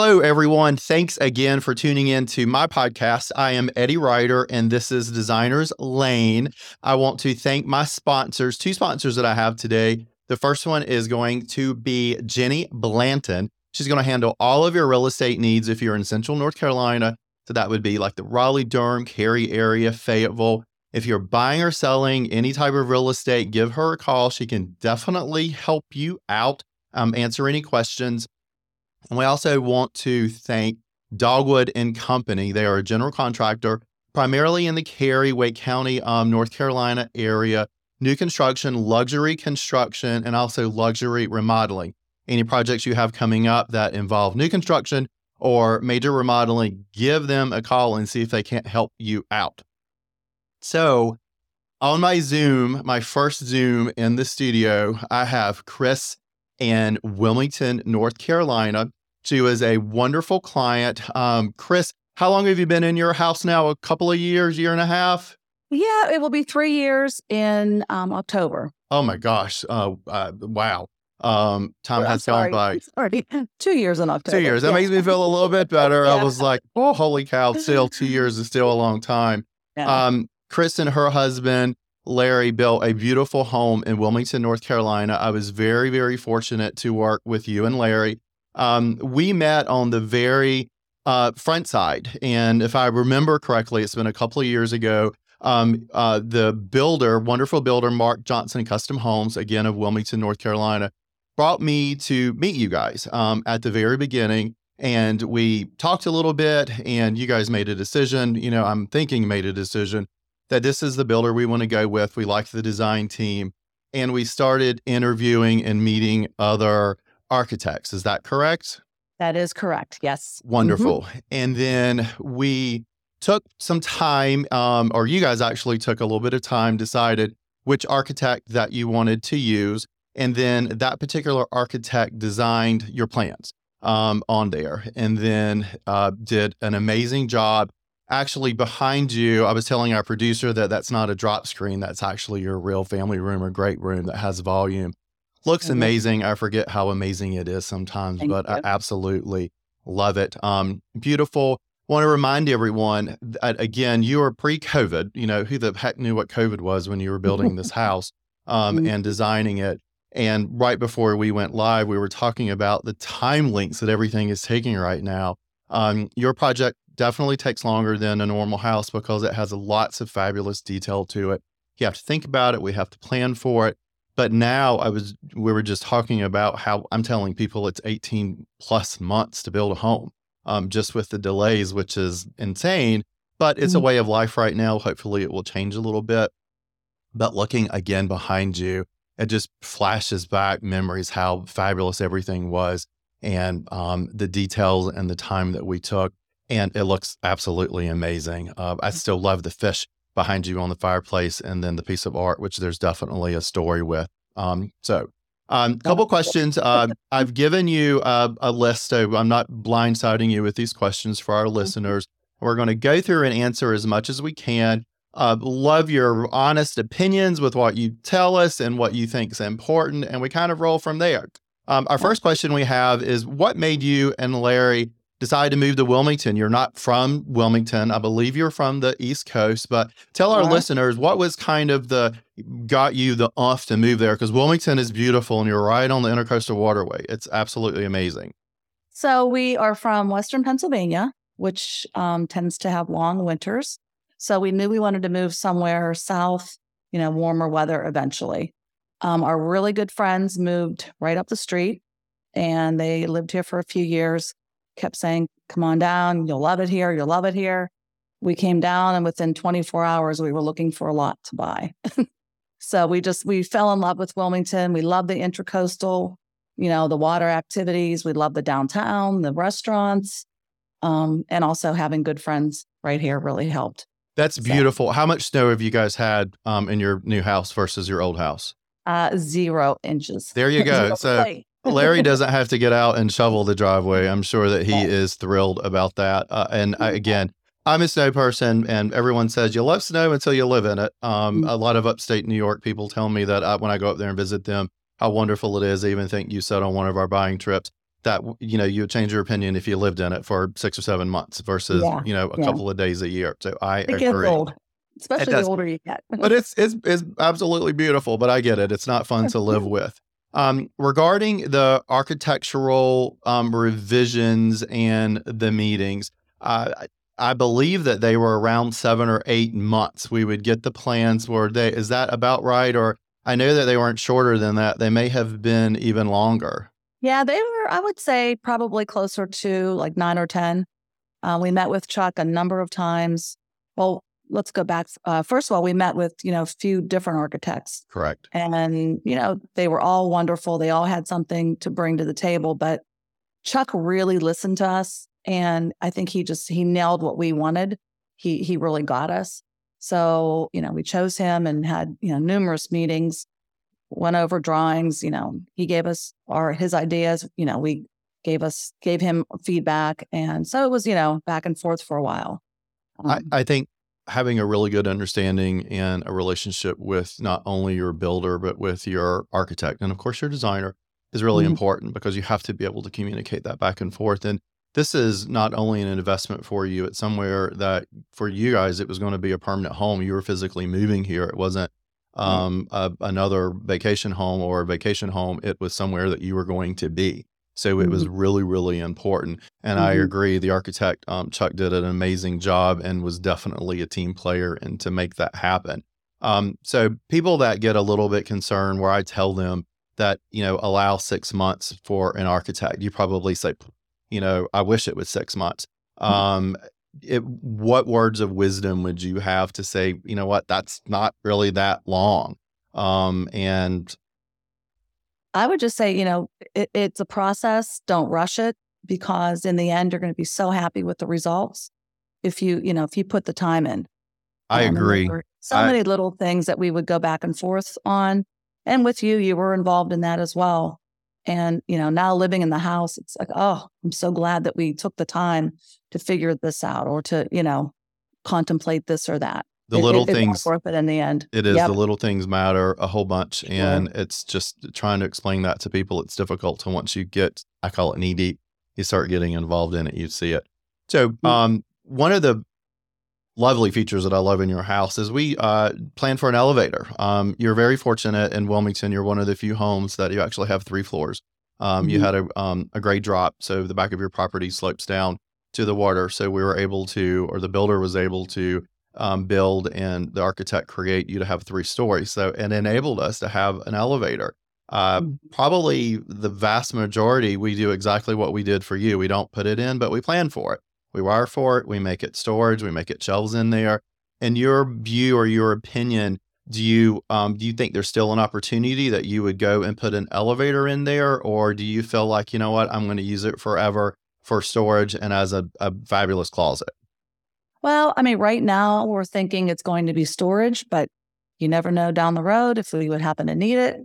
Hello, everyone. Thanks again for tuning in to my podcast. I am Eddie Ryder, and this is Designers Lane. I want to thank my sponsors, two sponsors that I have today. The first one is going to be Jenny Blanton. She's going to handle all of your real estate needs if you're in Central North Carolina. So that would be like the Raleigh, Durham, Cary area, Fayetteville. If you're buying or selling any type of real estate, give her a call. She can definitely help you out, um, answer any questions. And we also want to thank Dogwood and Company. They are a general contractor, primarily in the Cary, Wake County, um, North Carolina area. New construction, luxury construction, and also luxury remodeling. Any projects you have coming up that involve new construction or major remodeling, give them a call and see if they can't help you out. So, on my Zoom, my first Zoom in the studio, I have Chris in Wilmington, North Carolina. She was a wonderful client. Um, Chris, how long have you been in your house now? A couple of years, year and a half? Yeah, it will be three years in um, October. Oh my gosh. Uh, uh, wow. Um, time Well, has gone by. Sorry, two years in October. Two years. That Yeah. makes me feel a little bit better. I was like, oh, holy cow, still two years is still a long time. Yeah. Um, Chris and her husband, Larry, built a beautiful home in Wilmington, North Carolina. I was very, very fortunate to work with you and Larry. Um, we met on the very uh, front side. And if I remember correctly, it's been a couple of years ago. Um, uh, the builder, wonderful builder, Mark Johnson Custom Homes, again of Wilmington, North Carolina, brought me to meet you guys um, at the very beginning. And we talked a little bit, and you guys made a decision. You know, I'm thinking made a decision that this is the builder we want to go with. We like the design team. And we started interviewing and meeting other architects. Is that correct? that is correct. Yes. Wonderful. And then we took some time, um, or you guys actually took a little bit of time, decided which architect that you wanted to use. And then that particular architect designed your plans um, on there and then uh, did an amazing job. Actually, behind you, I was telling our producer that that's not a drop screen. That's actually your real family room, or great room that has volume. Looks Mhm. amazing. I forget how amazing it is sometimes, Thank but I absolutely love it. Um, beautiful. Want to remind everyone that again, you are pre-COVID. You know who the heck knew what COVID was when you were building this house um, Mhm. and designing it. And right before we went live, we were talking about the time links that everything is taking right now. Um, your project definitely takes longer than a normal house because it has lots of fabulous detail to it. You have to think about it. We have to plan for it. But now I was, we were just talking about how I'm telling people it's 18 plus months to build a home, um, just with the delays, which is insane. But it's a Mhm. way of life right now. Hopefully it will change a little bit. But looking again behind you, it just flashes back memories how fabulous everything was and um, the details and the time that we took. And it looks absolutely amazing. Uh, I still love the fish behind you on the fireplace and then the piece of art, which there's definitely a story with. Um, so, um, couple questions. Uh, I've given you a, a list, so I'm not blindsiding you with these questions for our listeners. We're going to go through and answer as much as we can. Uh, love your honest opinions with what you tell us and what you think is important, and we kind of roll from there. Um, our first question we have is What made you and Larry decide to move to Wilmington? You're not from Wilmington. I believe you're from the East Coast, but tell our Right. listeners what was kind of the got you the off to move there because Wilmington is beautiful and you're right on the intercoastal waterway. It's absolutely amazing. So we are from Western Pennsylvania, which um, tends to have long winters. So we knew we wanted to move somewhere south, you know, warmer weather eventually. Um, our really good friends moved right up the street and they lived here for a few years, kept saying, Come on down, you'll love it here, you'll love it here. We came down and within 24 hours, we were looking for a lot to buy. so we just, we fell in love with Wilmington. We love the intracoastal, you know, the water activities. We love the downtown, the restaurants, um, and also having good friends right here really helped. That's So- beautiful. How much snow have you guys had um, in your new house versus your old house? Uh, zero inches. There you go. So. Larry doesn't have to get out and shovel the driveway. I'm sure that he Yeah. is thrilled about that. Uh, and I, again, I'm a snow person, and everyone says you love snow until you live in it. Um, Mm. a lot of upstate New York people tell me that I, when I go up there and visit them, how wonderful it is. I even think you said on one of our buying trips. that you know you would change your opinion if you lived in it for six or seven months versus Yeah, you know a yeah. couple of days a year. So I It gets agree. old, especially the older you get. but it's it's it's absolutely beautiful. But I get it; it's not fun to live with. Um, regarding the architectural um, revisions and the meetings, uh, I believe that they were around seven or eight months. We would get the plans. Were they? Is that about right? Or I know that they weren't shorter than that. They may have been even longer. Yeah, they were, I would say, probably closer to like nine or 10. Uh, we met with Chuck a number of times. Well, let's go back. Uh, first of all, we met with, you know, a few different architects Correct. and, you know, they were all wonderful. They all had something to bring to the table, but Chuck really listened to us. And I think he just, he nailed what we wanted. He, he really got us. So, you know, we chose him and had, you know, numerous meetings went over drawings you know he gave us our his ideas you know we gave us gave him feedback and so it was you know back and forth for a while I, Um, I think having a really good understanding and a relationship with not only your builder but with your architect. And of course your designer is really Mhm. important because you have to be able to communicate that back and forth. And this is not only an investment for you it's somewhere that for you guys it was going to be a permanent home. You were physically moving here. It wasn't um, a, another vacation home or a vacation home. It was somewhere that you were going to be so it was really really important and I Mhm. agree. The architect, um, Chuck, did an amazing job and was definitely a team player and to make that happen. Um, so people that get a little bit concerned, where I tell them that you know allow six months for an architect, you probably say, you know, I wish it was six months. Um, it, what words of wisdom would you have to say? You know what? That's not really that long. Um, and i would just say you know it, it's a process don't rush it because in the end you're going to be so happy with the results if you you know if you put the time in. I Um, agree. so I- many little things that we would go back and forth on and with you you were involved in that as well. And you know now living in the house it's like oh i'm so glad that we took the time to figure this out or to you know contemplate this or that The It- little it- things worth it in the end It is Yep. the little things matter a whole bunch, and it's just trying to explain that to people. It's difficult to once you get, I call it knee deep, you start getting involved in it, you see it. So, Mm. um, one of the lovely features that I love in your house is we uh, plan for an elevator. Um, you're very fortunate in Wilmington. You're one of the few homes that you actually have three floors. Um, You Mhm. had a um, a grade drop, so the back of your property slopes down to the water. So we were able to, or the builder was able to um, build and the architect create you to have three stories. So it enabled us to have an elevator. Uh, Mhm. probably the vast majority, we do exactly what we did for you. We don't put it in, but we plan for it. We wire for it. We make it storage. We make it shelves in there. In your view or your opinion, do you um, do you think there's still an opportunity that you would go and put an elevator in there, or do you feel like you know what I'm going to use it forever for storage and as a, a fabulous closet? Well i mean right now we're thinking it's going to be storage but you never know down the road if we would happen to need it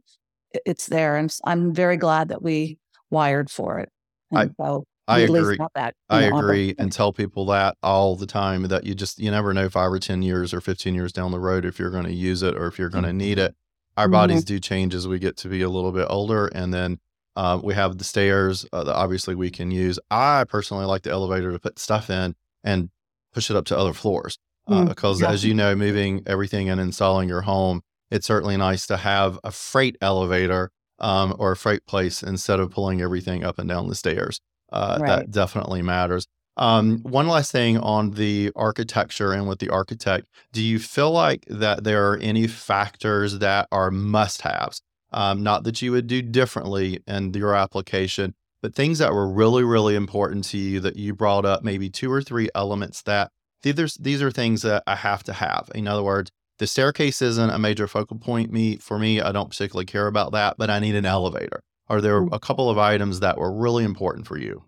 it's there and I'm very glad that we wired for it I- so I we at least agree. that, I know, agree and tell people that all the time that you just you never know five or ten years or fifteen years down the road if you're going to use it or if you're going to need it. Our Mhm. bodies do change as we get to be a little bit older, and then uh, we have the stairs uh, that obviously we can use. I personally like the elevator to put stuff in and push it up to other floors uh, Mm, because, yeah. as you know, moving everything and installing your home, it's certainly nice to have a freight elevator um, or a freight place instead of pulling everything up and down the stairs. Uh, Right. That definitely matters. Um, one last thing on the architecture and with the architect, do you feel like that there are any factors that are must haves? Um, not that you would do differently in your application, but things that were really, really important to you that you brought up, maybe two or three elements that these are, these are things that I have to have. In other words, the staircase isn't a major focal point me for me. I don't particularly care about that, but I need an elevator. Are there Mm. a couple of items that were really important for you?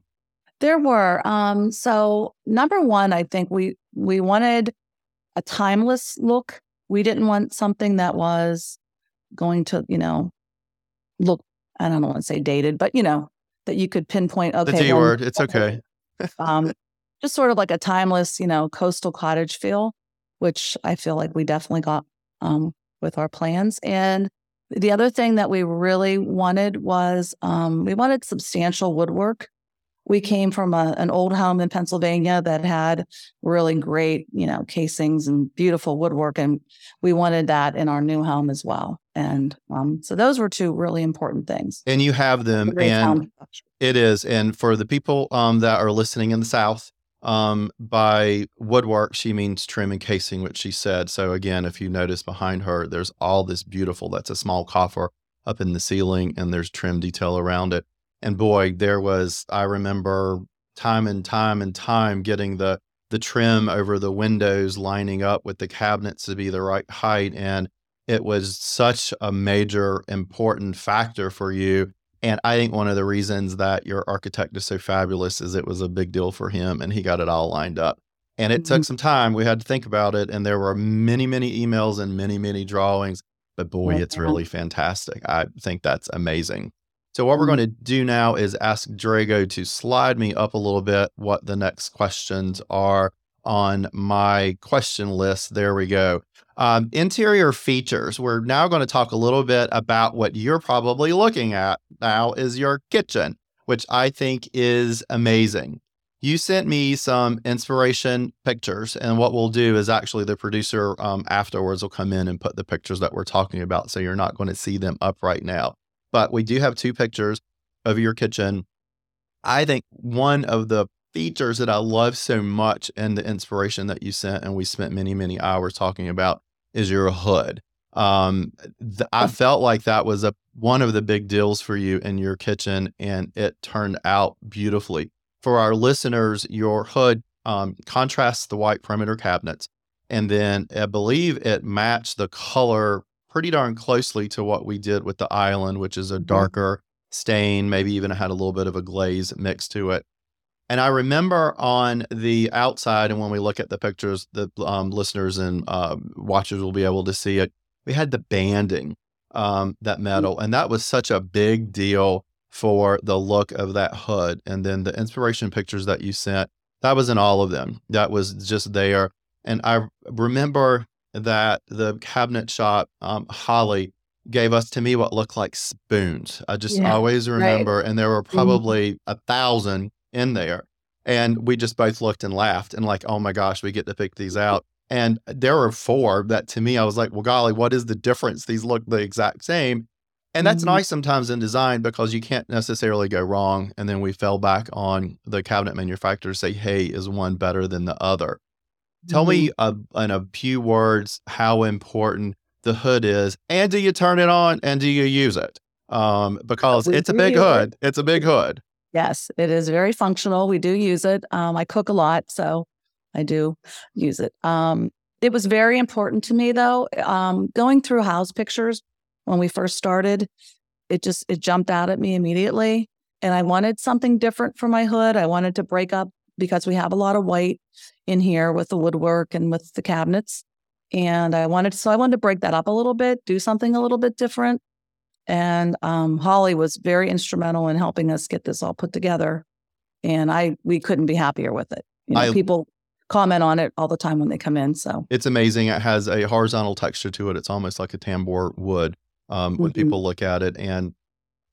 There were. Um, so number one, I think we we wanted a timeless look. We didn't want something that was going to, you know, look. I don't want to say dated, but you know that you could pinpoint. Okay, the D word. It's okay. um, just sort of like a timeless, you know, coastal cottage feel, which I feel like we definitely got um, with our plans. And The other thing that we really wanted was um, we wanted substantial woodwork. We came from a, an old home in Pennsylvania that had really great, you know, casings and beautiful woodwork, and we wanted that in our new home as well. And um, so those were two really important things. And you have them, and it is. And for the people um, that are listening in the South, um, by woodwork, she means trim and casing, which she said. So again, if you notice behind her, there's all this beautiful, that's a small coffer up in the ceiling and there's trim detail around it. And boy, there was, I remember time and time and time getting the, the trim over the windows lining up with the cabinets to be the right height. And it was such a major important factor for you and I think one of the reasons that your architect is so fabulous is it was a big deal for him and he got it all lined up. And it mm-hmm. took some time. We had to think about it. And there were many, many emails and many, many drawings. But boy, it's really fantastic. I think that's amazing. So, what we're going mm-hmm. to do now is ask Drago to slide me up a little bit what the next questions are on my question list. There we go. Um, interior features. We're now going to talk a little bit about what you're probably looking at now is your kitchen, which I think is amazing. You sent me some inspiration pictures, and what we'll do is actually the producer um, afterwards will come in and put the pictures that we're talking about. So you're not going to see them up right now. But we do have two pictures of your kitchen. I think one of the features that I love so much and the inspiration that you sent, and we spent many, many hours talking about is your hood. Um, th- I felt like that was a one of the big deals for you in your kitchen, and it turned out beautifully. For our listeners, your hood um, contrasts the white perimeter cabinets, and then I believe it matched the color pretty darn closely to what we did with the island, which is a mm-hmm. darker stain, maybe even had a little bit of a glaze mixed to it. And I remember on the outside, and when we look at the pictures, the um, listeners and uh, watchers will be able to see it. We had the banding, um, that mm. metal, and that was such a big deal for the look of that hood. And then the inspiration pictures that you sent, that was in all of them. That was just there. And I remember that the cabinet shop, um, Holly, gave us to me what looked like spoons. I just yeah, always remember, right. and there were mm-hmm. probably mm. a thousand in there. And we just both looked and laughed and like, oh my gosh, we get to pick these out. And there were four that to me, I was like, well, golly, what is the difference? These look the exact same. And that's mm-hmm. nice sometimes in design because you can't necessarily go wrong. And then we fell back on the cabinet manufacturer say, hey, is one better than the other? Tell mm-hmm. me uh, in a few words how important the hood is. And do you turn it on and do you use it? Um, because it's a big hood. It's a big hood. Yes, it is very functional. We do use it. Um, I cook a lot, so I do use it. Um, it was very important to me, though. Um, going through house pictures when we first started, it just it jumped out at me immediately, and I wanted something different for my hood. I wanted to break up because we have a lot of white in here with the woodwork and with the cabinets, and I wanted so I wanted to break that up a little bit, do something a little bit different. And um, Holly was very instrumental in helping us get this all put together. And I we couldn't be happier with it. You know, I, people comment on it all the time when they come in. So it's amazing. It has a horizontal texture to it. It's almost like a tambour wood um, when mm-hmm. people look at it. And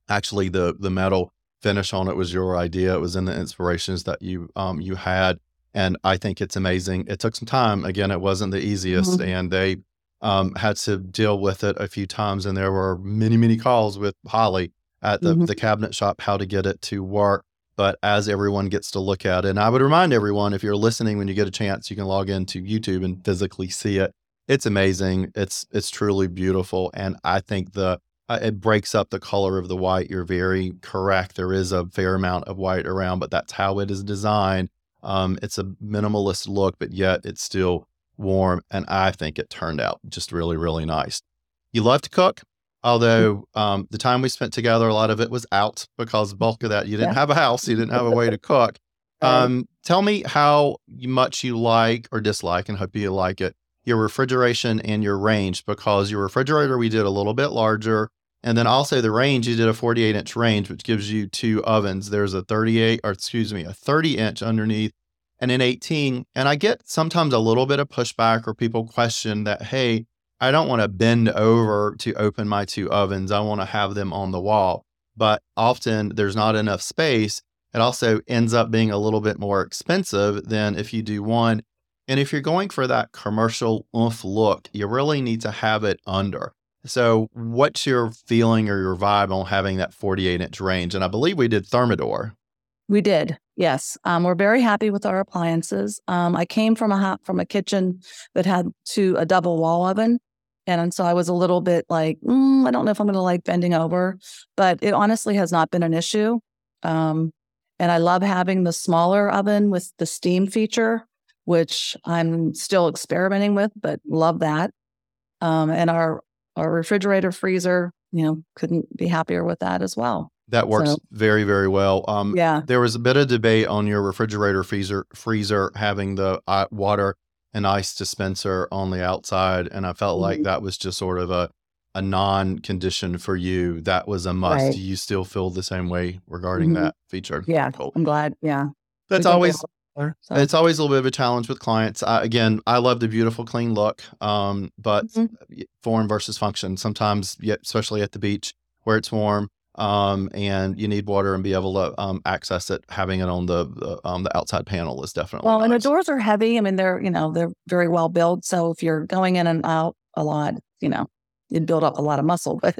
actually, the the metal finish on it was your idea. It was in the inspirations that you um, you had, and I think it's amazing. It took some time. Again, it wasn't the easiest, mm-hmm. and they um, had to deal with it a few times, and there were many, many calls with Holly at the, mm-hmm. the cabinet shop how to get it to work. But as everyone gets to look at it, and I would remind everyone if you're listening when you get a chance, you can log into YouTube and physically see it. It's amazing. It's it's truly beautiful, and I think the uh, it breaks up the color of the white. You're very correct. There is a fair amount of white around, but that's how it is designed. Um, it's a minimalist look, but yet it's still warm, and I think it turned out just really, really nice. You love to cook, although um, the time we spent together, a lot of it was out because bulk of that you didn't yeah. have a house, you didn't have a way to cook. Um, tell me how much you like or dislike, and hope you like it, your refrigeration and your range, because your refrigerator we did a little bit larger. And then also the range, you did a 48 inch range, which gives you two ovens. There's a 38, or excuse me, a 30 inch underneath and in 18. And I get sometimes a little bit of pushback or people question that, hey, I don't want to bend over to open my two ovens. I want to have them on the wall. But often there's not enough space. It also ends up being a little bit more expensive than if you do one. And if you're going for that commercial oomph look, you really need to have it under. So, what's your feeling or your vibe on having that 48 inch range? And I believe we did Thermador. We did, yes. Um, we're very happy with our appliances. Um, I came from a from a kitchen that had to a double wall oven, and so I was a little bit like, mm, I don't know if I'm going to like bending over, but it honestly has not been an issue. Um, and I love having the smaller oven with the steam feature, which I'm still experimenting with, but love that. Um, and our our refrigerator freezer, you know, couldn't be happier with that as well. That works so, very, very well. Um, yeah. There was a bit of debate on your refrigerator freezer freezer having the uh, water and ice dispenser on the outside, and I felt mm-hmm. like that was just sort of a a non condition for you. That was a must. Right. Do you still feel the same way regarding mm-hmm. that feature? Yeah, cool. I'm glad. Yeah, that's always so. It's always a little bit of a challenge with clients. I, again, I love the beautiful, clean look, um, but mm-hmm. form versus function. Sometimes, especially at the beach where it's warm, um, and you need water and be able to um, access it. Having it on the the, um, the outside panel is definitely well. Nice. And the doors are heavy. I mean, they're you know they're very well built. So if you're going in and out a lot, you know, you'd build up a lot of muscle, but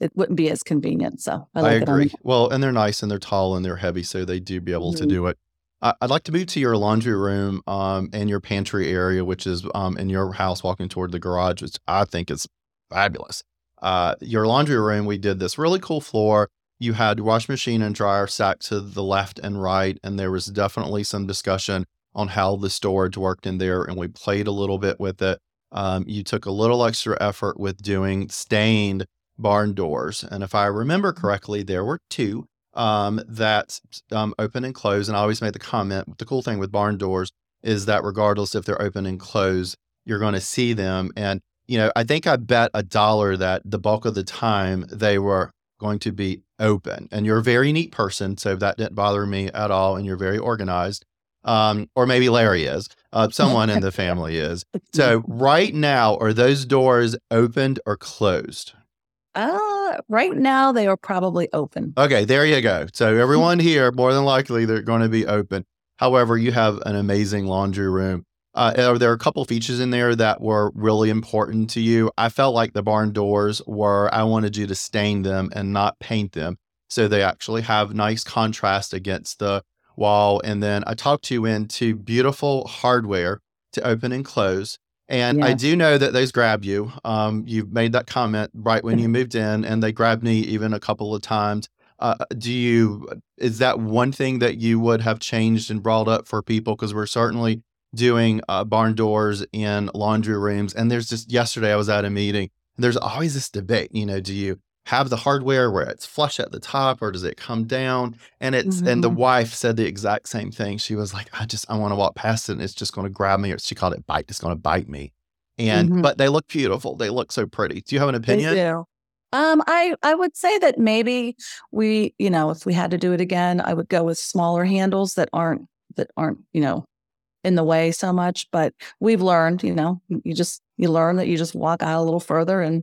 it wouldn't be as convenient. So I, like I agree. Well, and they're nice and they're tall and they're heavy, so they do be able mm-hmm. to do it. I'd like to move to your laundry room um, and your pantry area, which is um, in your house, walking toward the garage, which I think is fabulous. Uh, your laundry room, we did this really cool floor. You had wash machine and dryer stacked to the left and right, and there was definitely some discussion on how the storage worked in there, and we played a little bit with it. Um, you took a little extra effort with doing stained barn doors, and if I remember correctly, there were two um, that um, open and close. And I always made the comment the cool thing with barn doors is that regardless if they're open and closed, you're going to see them. And, you know, I think I bet a dollar that the bulk of the time they were going to be open. And you're a very neat person. So that didn't bother me at all. And you're very organized. Um, or maybe Larry is. Uh, someone in the family is. So right now, are those doors opened or closed? Uh, right now they are probably open. Okay, there you go. So everyone here, more than likely, they're going to be open. However, you have an amazing laundry room. Uh, are there a couple features in there that were really important to you? I felt like the barn doors were. I wanted you to stain them and not paint them, so they actually have nice contrast against the wall. And then I talked to you into beautiful hardware to open and close. And I do know that those grab you. Um, you've made that comment right when you moved in, and they grabbed me even a couple of times. Uh, do you, is that one thing that you would have changed and brought up for people? Because we're certainly doing uh, barn doors in laundry rooms. And there's just, yesterday I was at a meeting, there's always this debate, you know, do you have the hardware where it's flush at the top or does it come down and it's mm-hmm. and the mm-hmm. wife said the exact same thing she was like i just i want to walk past it and it's just going to grab me or she called it bite it's going to bite me and mm-hmm. but they look beautiful they look so pretty do you have an opinion they do. um i i would say that maybe we you know if we had to do it again i would go with smaller handles that aren't that aren't you know in the way so much but we've learned you know you just you learn that you just walk out a little further and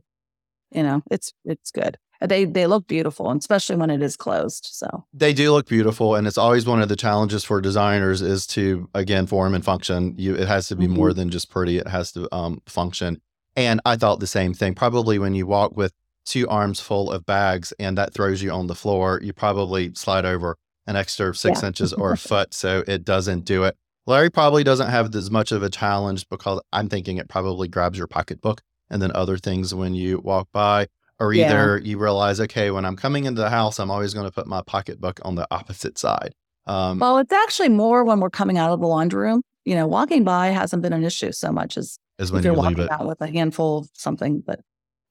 you know, it's it's good. They they look beautiful, especially when it is closed. So they do look beautiful, and it's always one of the challenges for designers is to again form and function. You it has to be mm-hmm. more than just pretty; it has to um, function. And I thought the same thing. Probably when you walk with two arms full of bags and that throws you on the floor, you probably slide over an extra six yeah. inches or a foot, so it doesn't do it. Larry probably doesn't have as much of a challenge because I'm thinking it probably grabs your pocketbook and then other things when you walk by or either yeah. you realize okay when i'm coming into the house i'm always going to put my pocketbook on the opposite side. Um, well it's actually more when we're coming out of the laundry room you know walking by hasn't been an issue so much as, as when you're you walking out with a handful of something but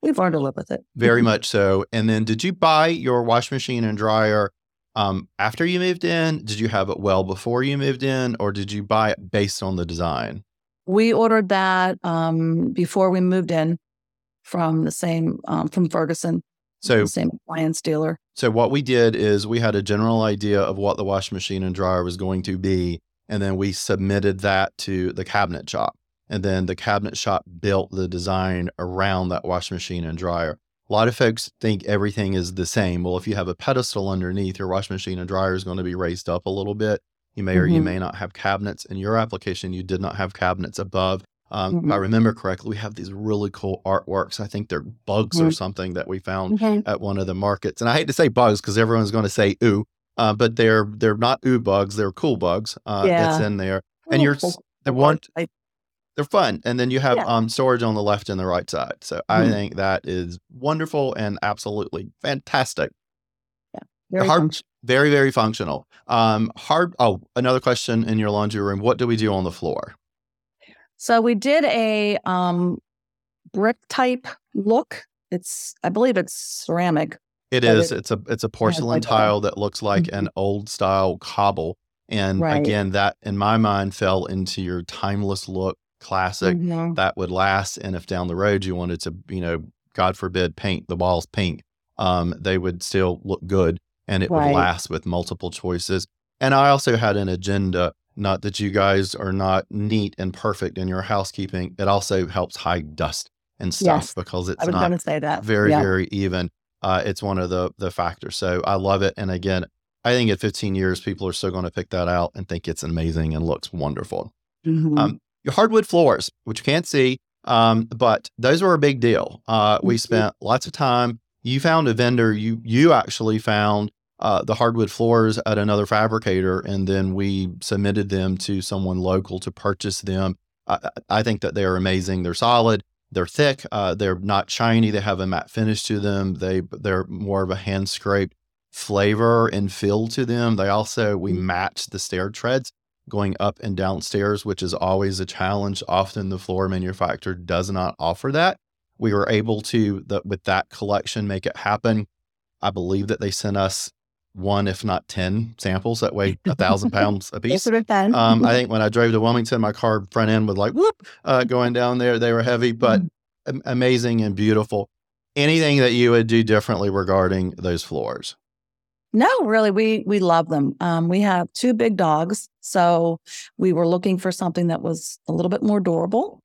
we've learned to live with it. Very much so. And then did you buy your wash machine and dryer um, after you moved in did you have it well before you moved in or did you buy it based on the design we ordered that um, before we moved in from the same um, from Ferguson. So the same appliance dealer. So what we did is we had a general idea of what the wash machine and dryer was going to be, and then we submitted that to the cabinet shop. And then the cabinet shop built the design around that washing machine and dryer. A lot of folks think everything is the same. Well, if you have a pedestal underneath, your washing machine and dryer is going to be raised up a little bit. You may or you Mhm. may not have cabinets. In your application, you did not have cabinets above. Um, If I Mhm. remember correctly, we have these really cool artworks. I think they're bugs or Mhm. something that we found at one of the markets. And I hate to say bugs because everyone's going to say ooh, uh, but they're they're not ooh bugs. They're cool bugs uh, that's in there. Oh, And you're cool. the one I- they're fun. And then you have Yeah. um, storage on the left and the right side. So I Mhm. think that is wonderful and absolutely fantastic. Yeah. Very hard- Very, very functional. Um, hard. Oh, another question in your laundry room. What do we do on the floor? So we did a um, brick type look. It's, I believe it's ceramic. It It's a it's a porcelain like tile that looks like Mhm. an old style cobble. And Right. again, that in my mind fell into your timeless look, classic Mhm. that would last. And if down the road you wanted to, you know, God forbid, paint the walls pink, um, they would still look good and it would last with multiple choices. And I also had an agenda. Not that you guys are not neat and perfect in your housekeeping. It also helps hide dust and stuff Yes. because it's not say that. very Yeah. very even uh, it's one of the the factors so i love it and again i think at 15 years people are still going to pick that out and think it's amazing and looks wonderful Mhm. um, your hardwood floors which you can't see um, but those were a big deal uh, we Mhm. spent lots of time you found a vendor you you actually found uh, the hardwood floors at another fabricator and then we submitted them to someone local to purchase them I, I think that they are amazing they're solid they're thick. Uh, they're not shiny. They have a matte finish to them. They they're more of a hand scraped flavor and feel to them. They also we Mm. match the stair treads going up and downstairs, which is always a challenge. Often the floor manufacturer does not offer that. We were able to the, with that collection make it happen. I believe that they sent us one, if not ten, samples that weigh a thousand pounds a piece. Yes, it depends. Um, I think when I drove to Wilmington, my car front end was like whoop uh, going down there. They were heavy, but am- amazing and beautiful. Anything that you would do differently regarding those floors? No, really, we we love them. Um, we have two big dogs, so we were looking for something that was a little bit more durable.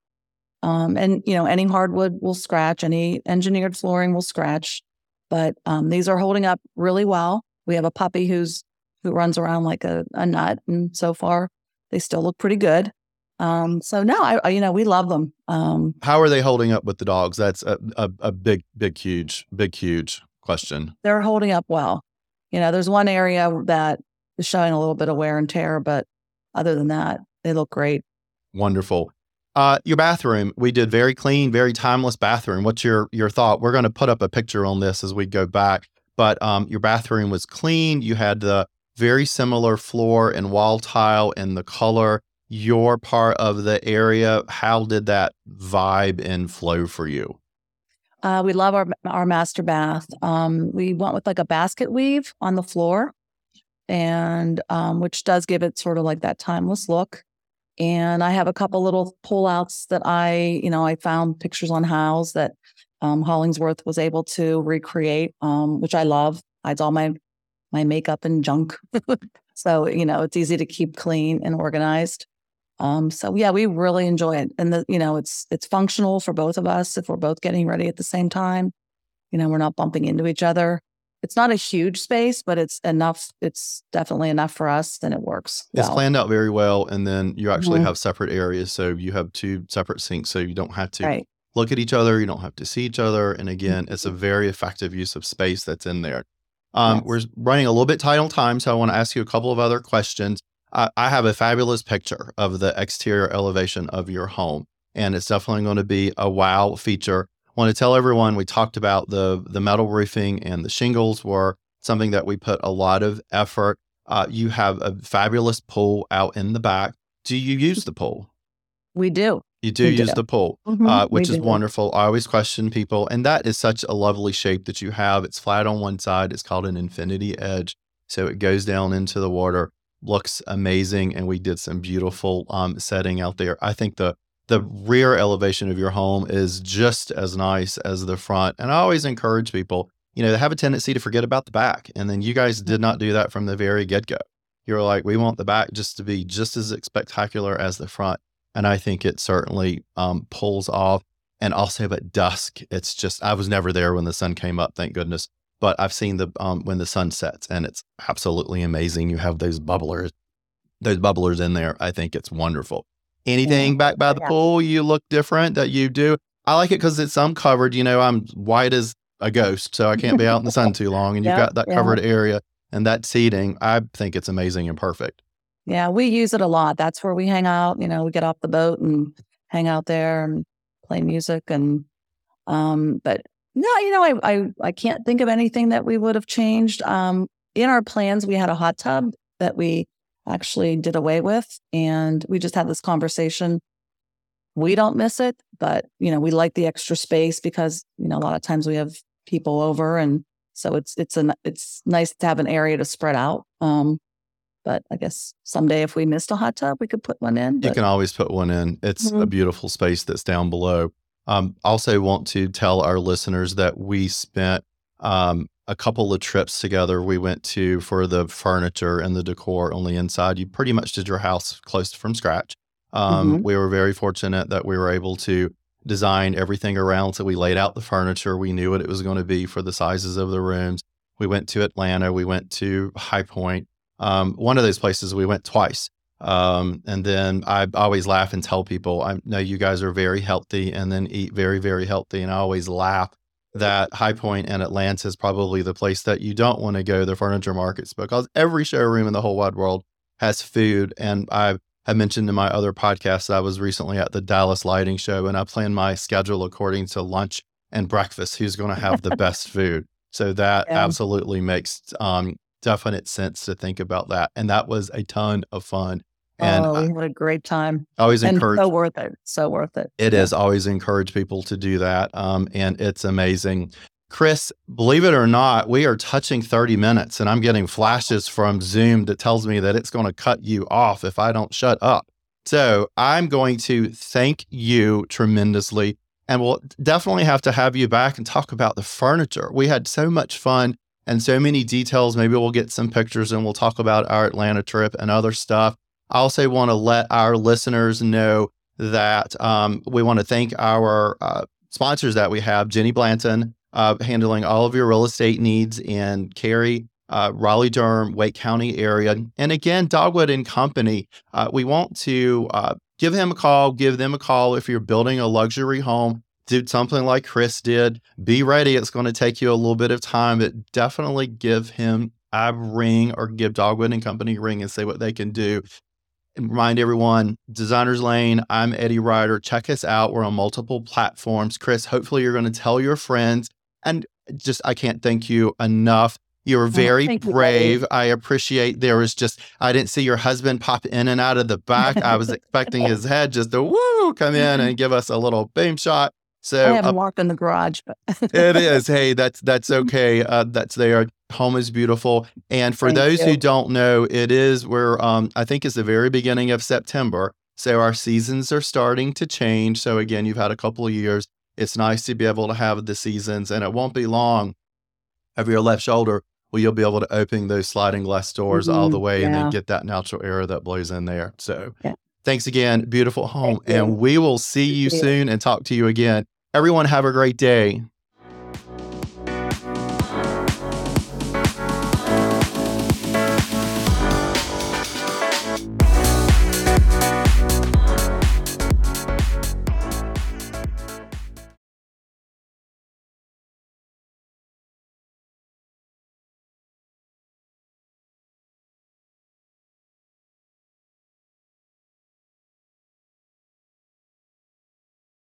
Um, and you know, any hardwood will scratch, any engineered flooring will scratch, but um, these are holding up really well. We have a puppy who's who runs around like a, a nut, and so far they still look pretty good. Um, so no, I, you know we love them. Um, How are they holding up with the dogs? That's a, a, a big, big, huge, big, huge question. they're holding up well. You know, there's one area that is showing a little bit of wear and tear, but other than that, they look great. Wonderful. Uh, your bathroom, we did very clean, very timeless bathroom. What's your your thought? We're going to put up a picture on this as we go back, but um, your bathroom was clean. You had the very similar floor and wall tile and the color. Your part of the area, how did that vibe and flow for you? Uh, we love our our master bath. Um, we went with like a basket weave on the floor, and um, which does give it sort of like that timeless look. And I have a couple little pullouts that I, you know, I found pictures on Houzz that um, Hollingsworth was able to recreate, um, which I love. Hides all my my makeup and junk, so you know it's easy to keep clean and organized. Um, so yeah, we really enjoy it, and the you know it's it's functional for both of us if we're both getting ready at the same time. You know, we're not bumping into each other. It's not a huge space, but it's enough. It's definitely enough for us, and it works. It's well. planned out very well, and then you actually Mhm. have separate areas, so you have two separate sinks, so you don't have to right. look at each other. You don't have to see each other. And again, it's a very effective use of space that's in there. Um, Yes. We're running a little bit tight on time, so I want to ask you a couple of other questions. I, I have a fabulous picture of the exterior elevation of your home, and it's definitely going to be a wow feature. I want to tell everyone we talked about the the metal roofing and the shingles were something that we put a lot of effort. Uh, you have a fabulous pool out in the back. Do you use the pool? We do. You do We use do. the pool Mhm, uh, we which is do. wonderful. I always question people, and that is such a lovely shape that you have. It's flat on one side. It's called an infinity edge, so it goes down into the water. Looks amazing, and we did some beautiful um, setting out there. I think the the rear elevation of your home is just as nice as the front, and I always encourage people. You know, they have a tendency to forget about the back, and then you guys did not do that from the very get go. You were like, we want the back just to be just as spectacular as the front and I think it certainly um, pulls off. And also at dusk, it's just I was never there when the sun came up, thank goodness. But I've seen the um, when the sun sets, and it's absolutely amazing. You have those bubblers, those bubblers in there. I think it's wonderful. Anything yeah. back by the yeah. pool you look different that you do? I like it because it's some covered. You know, I'm white as a ghost, so I can't be out in the sun too long. And you've got that covered area and that seating. I think it's amazing and perfect. Yeah, we use it a lot. That's where we hang out. You know, we get off the boat and hang out there and play music. And um, but no, you know, I I, I can't think of anything that we would have changed. Um, in our plans, we had a hot tub that we actually did away with, and we just had this conversation. We don't miss it, but you know, we like the extra space because you know a lot of times we have people over, and so it's it's a it's nice to have an area to spread out. Um, but I guess someday if we missed a hot tub, we could put one in. But... You can always put one in. It's mm-hmm. a beautiful space that's down below. Um, also, want to tell our listeners that we spent um, a couple of trips together. We went to for the furniture and the decor on the inside. You pretty much did your house close from scratch. Um, mm-hmm. We were very fortunate that we were able to design everything around. So we laid out the furniture. We knew what it was going to be for the sizes of the rooms. We went to Atlanta. We went to High Point. Um, one of those places we went twice. Um, and then I always laugh and tell people, I know you guys are very healthy and then eat very, very healthy. And I always laugh that High Point and Atlanta is probably the place that you don't want to go, the furniture markets, because every showroom in the whole wide world has food. And I have mentioned in my other podcasts, I was recently at the Dallas Lighting Show and I plan my schedule according to lunch and breakfast, who's going to have the best food. So that yeah. absolutely makes um, definite sense to think about that. And that was a ton of fun. And oh, we had a great time. Always and encourage. So worth it. So worth it. It yeah. is always encourage people to do that. Um, and it's amazing. Chris, believe it or not, we are touching 30 minutes and I'm getting flashes from Zoom that tells me that it's going to cut you off if I don't shut up. So I'm going to thank you tremendously. And we'll definitely have to have you back and talk about the furniture. We had so much fun and so many details. Maybe we'll get some pictures and we'll talk about our Atlanta trip and other stuff. I also want to let our listeners know that um, we want to thank our uh, sponsors that we have Jenny Blanton, uh, handling all of your real estate needs in Cary, uh, Raleigh, Durham, Wake County area. And again, Dogwood and Company, uh, we want to uh, give him a call, give them a call if you're building a luxury home do something like Chris did. Be ready. It's going to take you a little bit of time, but definitely give him a ring or give Dogwood and Company a ring and say what they can do. Remind everyone, Designers Lane, I'm Eddie Ryder. Check us out. We're on multiple platforms. Chris, hopefully you're going to tell your friends. And just, I can't thank you enough. You're oh, very oh, brave. You, I appreciate there was just, I didn't see your husband pop in and out of the back. I was expecting his head just to woo come in and give us a little beam shot. So I haven't uh, walked in the garage, but it is. Hey, that's that's okay. Uh, that's there. Home is beautiful. And for Thank those you. who don't know, it is where um, I think it's the very beginning of September. So our seasons are starting to change. So again, you've had a couple of years. It's nice to be able to have the seasons, and it won't be long over your left shoulder where you'll be able to open those sliding glass doors mm-hmm. all the way yeah. and then get that natural air that blows in there. So yeah. thanks again. Beautiful home. And we will see you, you soon and talk to you again. Everyone, have a great day.